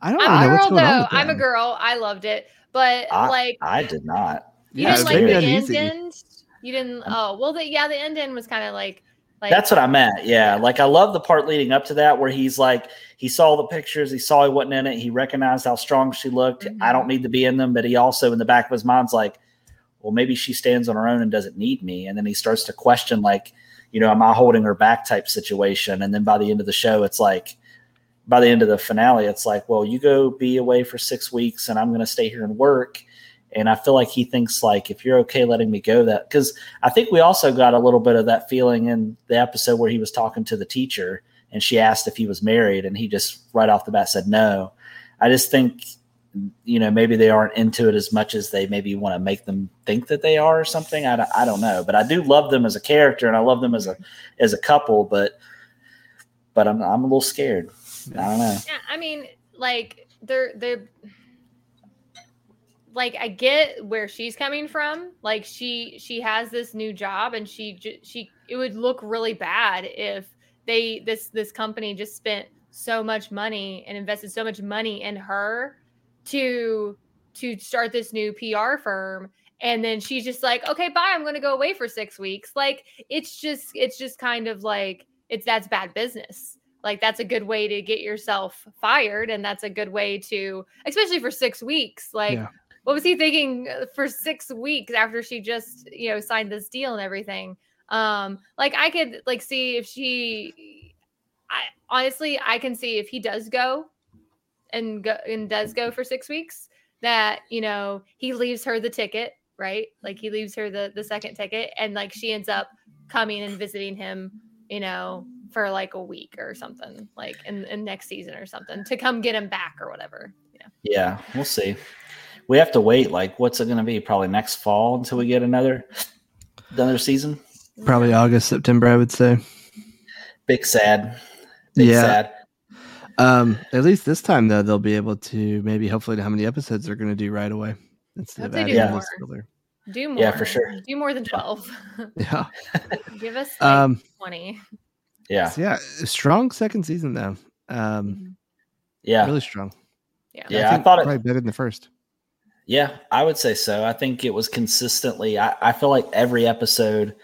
I don't I'm know a what's girl going though. with I'm a girl. I loved it. But I, like I did not. you Yeah, didn't like the uneasy. end end? You didn't. Oh well, the, yeah, the end end was kind of like like That's what I meant. Yeah. Like I love the part leading up to that where he's like, he saw the pictures, he saw he wasn't in it, he recognized how strong she looked. Mhm. I don't need to be in them, but he also in the back of his mind's like, well, maybe she stands on her own and doesn't need me. And then he starts to question, like, you know, am I holding her back type situation? And then by the end of the show, it's like, by the end of the finale, it's like, well, you go be away for six weeks and I'm going to stay here and work. And I feel like he thinks like, if you're okay letting me go, that because I think we also got a little bit of that feeling in the episode where he was talking to the teacher and she asked if he was married and he just right off the bat said no. I just think you know maybe they aren't into it as much as they maybe want to make them think that they are or something. I, don't- I don't know, but I do love them as a character and I love them as a as a couple, but but I'm I'm a little scared. I don't know. Yeah, I mean, like they're they're like I get where she's coming from. Like she she has this new job and she she it would look really bad if they this this company just spent so much money and invested so much money in her to to start this new PR firm. And then she's just like okay bye. I'm going to go away for 6 weeks. Like it's just it's just kind of like it's that's bad business. Like that's a good way to get yourself fired and that's a good way to especially for 6 weeks. Like Yeah. what was he thinking uh, for 6 weeks after she just you know signed this deal and everything? Um like I could like see if she I honestly I can see if he does go and go and does go for 6 weeks that you know he leaves her the ticket right like he leaves her the the second ticket and like she ends up coming and visiting him you know for like a week or something like in, in next season or something to come get him back or whatever you know Yeah, we'll see. We have to wait. Like, what's it going to be? Probably next fall until we get another another season. Probably August, September, I would say. Big sad. Big Yeah. sad. Um, at least this time though, they'll be able to maybe hopefully know how many episodes they're going to do right away instead Hope of adding do this more. filler. do more Yeah, for sure. do more than 12 Yeah. give us like Um. 20 Yeah. so yeah. Strong second season though. Um. Yeah. Really strong. yeah Yeah, I think thought it- probably better than the first. Yeah, I would say so. I think it was consistently. I, I feel like every episode,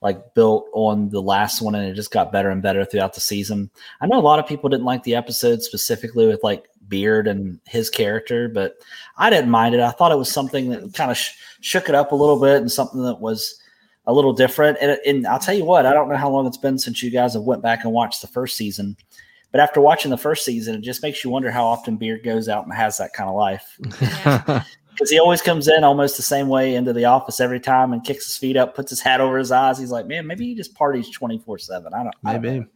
like built on the last one, and it just got better and better throughout the season. I know a lot of people didn't like the episode specifically with like Beard and his character, but I didn't mind it. I thought it was something that kind of sh- shook it up a little bit and something that was a little different. And, and I'll tell you what, I don't know how long it's been since you guys have went back and watched the first season. But after watching the first season, it just makes you wonder how often Beard goes out and has that kind of life because he always comes in almost the same way into the office every time and kicks his feet up, puts his hat over his eyes. He's like, man, maybe he just parties twenty four seven. I don't, I don't maybe. know.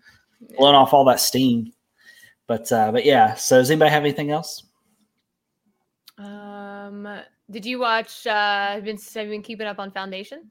blowing off all that steam. But uh, but yeah. So does anybody have anything else? um did you watch uh have been have you been keeping up on foundation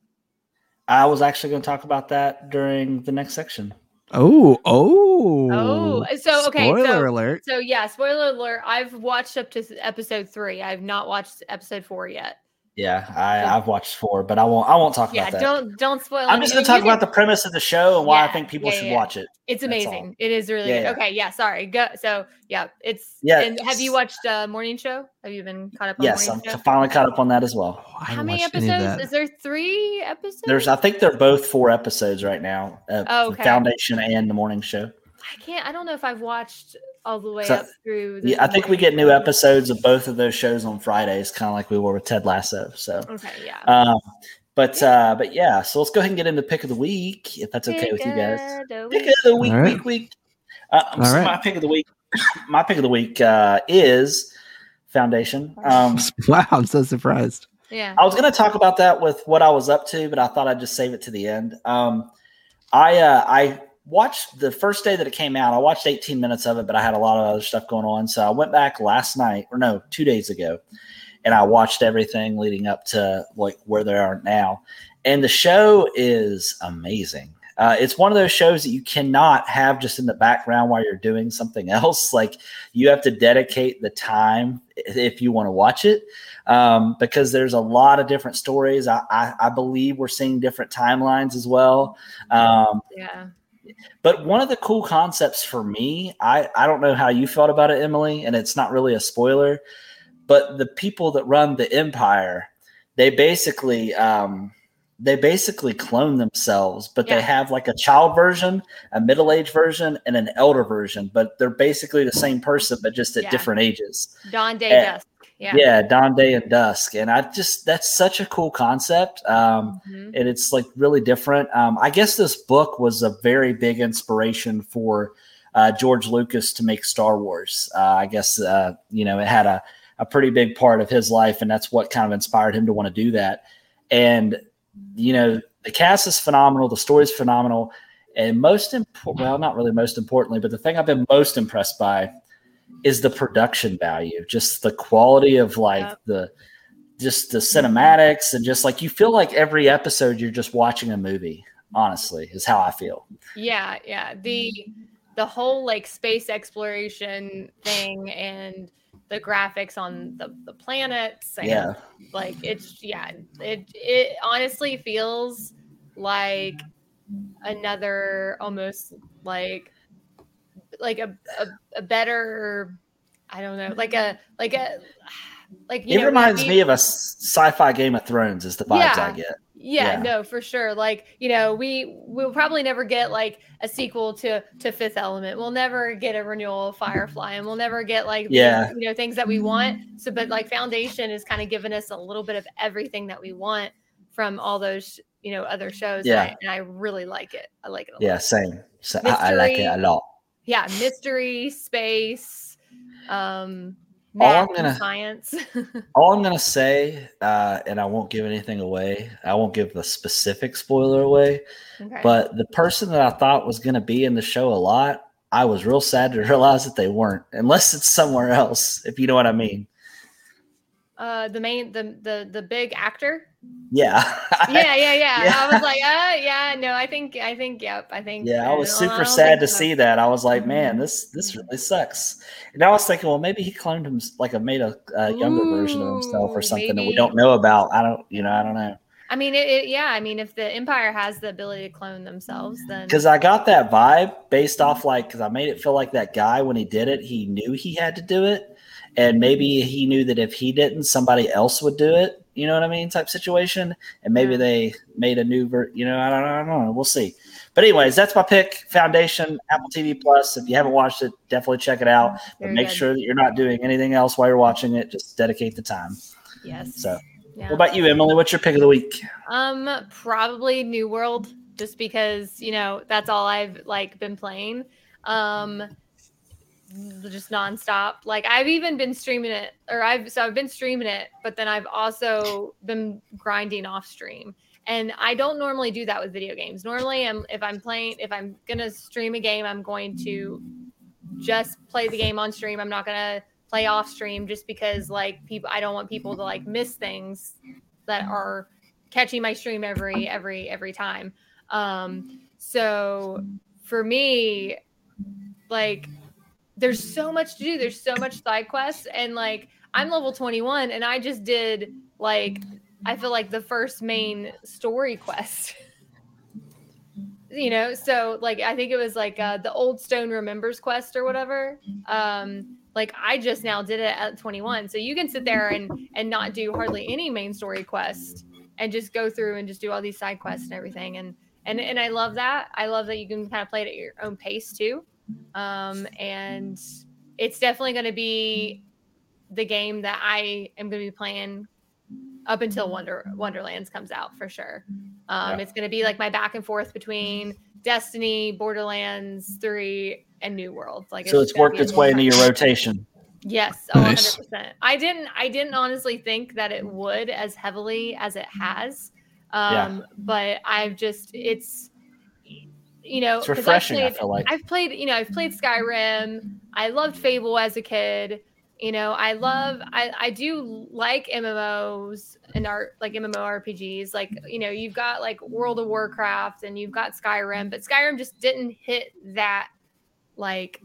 I was actually going to talk about that during the next section. Oh, oh, Oh, so, okay, Spoiler so- alert! so yeah spoiler alert i've watched up to episode three i've not watched episode four yet Yeah, I, I've watched four, but I won't. I won't talk yeah about that. don't don't spoil I'm just going to talk you can- about the premise of the show and why I think people yeah, should yeah. watch it. It's amazing. It is really Yeah, good. yeah. Okay, yeah. Sorry. Go. So yeah, it's Yeah, And have you watched uh, Morning Show? Have you been caught up on Yes, I'm Show? finally caught up on that as well. Oh, How many watched any of episodes? that. Is there three episodes? There's, I think they're both four episodes right now. Uh, Oh, the okay. Foundation and the Morning Show. I can't. I don't know if I've watched all the way So- up through. The Yeah, I think we get new episodes of both of those shows on Fridays, kind of like we were with Ted Lasso. So, Okay. Yeah. um, but uh, but yeah, so let's go ahead and get into pick of the week, if that's okay with you guys. Pick of the week, All right. week, week. Uh, so right. my pick of the week, my pick of the week uh, is Foundation. Um, Wow, I'm so surprised. yeah. I was going to talk about that with what I was up to, but I thought I'd just save it to the end. Um, I uh, I watched the first day that it came out. I watched 18 minutes of it, but I had a lot of other stuff going on, so I went back last night, or no, two days ago, and I watched everything leading up to like where they are now. And the show is amazing. Uh, it's one of those shows that you cannot have just in the background while you're doing something else. Like you have to dedicate the time if you want to watch it um, because there's a lot of different stories. I, I, I believe we're seeing different timelines as well. Um, Yeah. But one of the cool concepts for me, I, I don't know how you felt about it, Emily, and it's not really a spoiler, but the people that run the empire, they basically um, they basically clone themselves, but Yeah. they have like a child version, a middle age version, and an elder version. But they're basically the same person, but just at Yeah. different ages. Dawn Day Yeah. Yeah. Yeah, Dawn, Day, and Dusk, and I just that's such a cool concept. Um, Mhm. and it's like really different. Um, I guess this book was a very big inspiration for uh, George Lucas to make Star Wars. Uh, I guess uh, you know it had a a pretty big part of his life, and that's what kind of inspired him to want to do that. And you know, the cast is phenomenal, the story is phenomenal, and most important, well, not really most importantly, but the thing I've been most impressed by is the production value, just the quality of like Yep. the just the cinematics and just like you feel like every episode you're just watching a movie honestly is how i feel Yeah, yeah. The the whole like space exploration thing and the graphics on the, the planets and yeah like it's yeah, it it honestly feels like another almost like like a a, a better I don't know, like a like a like you it know, reminds we- me of a sci-fi game of thrones is the vibes i Yeah. get yeah, Yeah. no for sure like you know we we'll probably never get like a sequel to to fifth element we'll never get a renewal of firefly and we'll never get like Yeah. you know things that we want so but like foundation is kind of giving us a little bit of everything that we want from all those you know other shows Yeah. and, I, and I really like it i like it a yeah lot same so I, I like it a lot yeah mystery space um All I'm gonna- science. all i'm gonna say uh and i won't give anything away i won't give the specific spoiler away okay. but the person that i thought was gonna be in the show a lot i was real sad to realize that they weren't unless it's somewhere else if you know what i mean uh the main the the the big actor yeah yeah, yeah, yeah, Yeah. I was like, uh, yeah, no, I think, I think, yep, I think. Yeah, I was uh, super don't sad to so. see that. I was like, man, this this really sucks. And I was thinking, well, maybe he cloned him, like, a made a, a younger version of himself or Ooh, something that we don't know about. I don't, you know, I don't know. I mean, it, it, yeah, I mean, if the Empire has the ability to clone themselves, then Because I got that vibe based off, like, because I made it feel like that guy when he did it, he knew he had to do it, and maybe he knew that if he didn't, somebody else would do it. You know what I mean? Type situation, and maybe they made a new ver. You know, I don't, I don't know. We'll see. But anyways, that's my pick. Foundation, Apple TV Plus. If you haven't watched it, definitely check it out. But make good. sure that you're not doing anything else while you're watching it. Just dedicate the time. yes. So, yeah. what about you, Emily? What's your pick of the week? Um, probably New World, just because you know that's all I've like been playing. Um, just nonstop. Like I've even been streaming it, or I've so I've been streaming it, but then I've also been grinding off stream. And I don't normally do that with video games. Normally, I'm if I'm playing, if I'm gonna stream a game, I'm going to just play the game on stream. I'm not gonna play off stream just because like people, I don't want people to like miss things that are catching my stream every every every time. Um, so for me, like there's so much to do. There's so much side quests, and like I'm level 21, and I just did like I feel like the first main story quest. you know, so like I think it was like uh, the Old Stone Remembers quest or whatever. Um, like I just now did it at 21, so you can sit there and and not do hardly any main story quest and just go through and just do all these side quests and everything and and and I love that. I love that you can kind of play it at your own pace too. Um, and it's definitely going to be the game that I am going to be playing up until Wonder Wonderlands comes out for sure. Um, Yeah. It's going to be like my back and forth between Destiny, Borderlands Three, and New World. Like So it's gonna worked its way into your rotation. Yes, oh, Nice. 100%. I didn't I didn't honestly think that it would as heavily as it has. Yeah. Um but I've just it's you know, It's refreshing. I played- feel like. I've played, you know, I've played Skyrim. I loved Fable as a kid. You know, I love I I do like MMOs and art like MMORPGs. Like, you know, you've got like World of Warcraft and you've got Skyrim, but Skyrim just didn't hit that like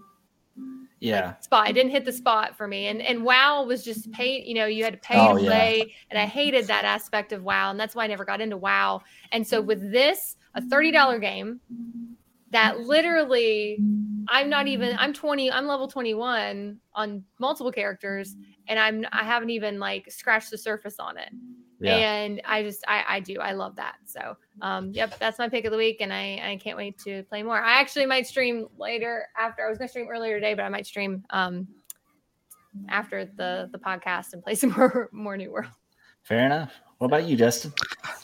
Yeah. like, spot. It didn't hit the spot for me. And and WoW was just pay, you know, you had to pay Oh, to yeah. play. And I hated that aspect of WoW. And that's why I never got into WoW. And so with this, a $30 game that literally I'm not even I'm 20, I'm level 21 on multiple characters, and I'm I haven't even like scratched the surface on it. Yeah. And I just I, I do I love that. So um yep, that's my pick of the week and I, I can't wait to play more. I actually might stream later after I was gonna stream earlier today, but I might stream um after the the podcast and play some more more new world. Fair enough. What about you, Justin?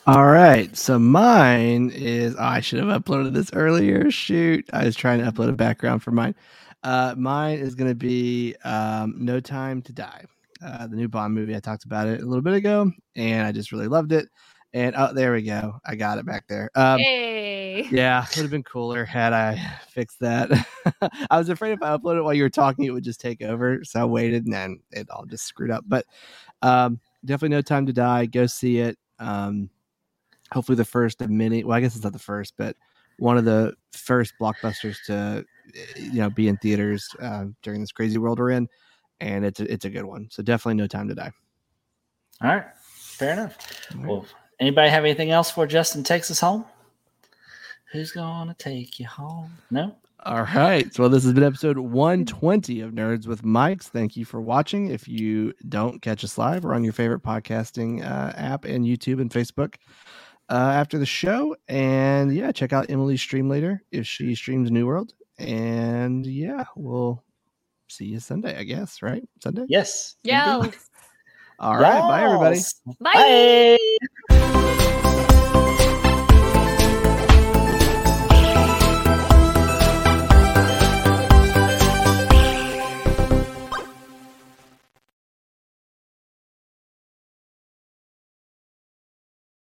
All right. So mine is oh, I should have uploaded this earlier. Shoot. I was trying to upload a background for mine. Uh, mine is going to be um, No Time to Die, uh, the new Bond movie. I talked about it a little bit ago, and I just really loved it. And oh, there we go. I got it back there. Um, hey. yeah, it would have been cooler had I fixed that. I was afraid if I uploaded it while you were talking, it would just take over. So I waited, and then it all just screwed up. But um, definitely no time to die. Go see it. Um, hopefully, the first of many. Well, I guess it's not the first, but one of the first blockbusters to you know be in theaters uh, during this crazy world we're in, and it's a, it's a good one. So definitely no time to die. All right. Fair enough. Right. Well, anybody have anything else for Justin takes us home? Who's gonna take you home? No. All right. So this has been episode 120 of Nerds with Mics. Thank you for watching. If you don't catch us live, we're on your favorite podcasting uh, app and YouTube and Facebook uh, after the show. And yeah, check out Emily's stream later if she streams New World. And yeah, we'll see you Sunday, I guess, right? Sunday? Yes. Yo. All right. Bye, everybody. Bye. Bye.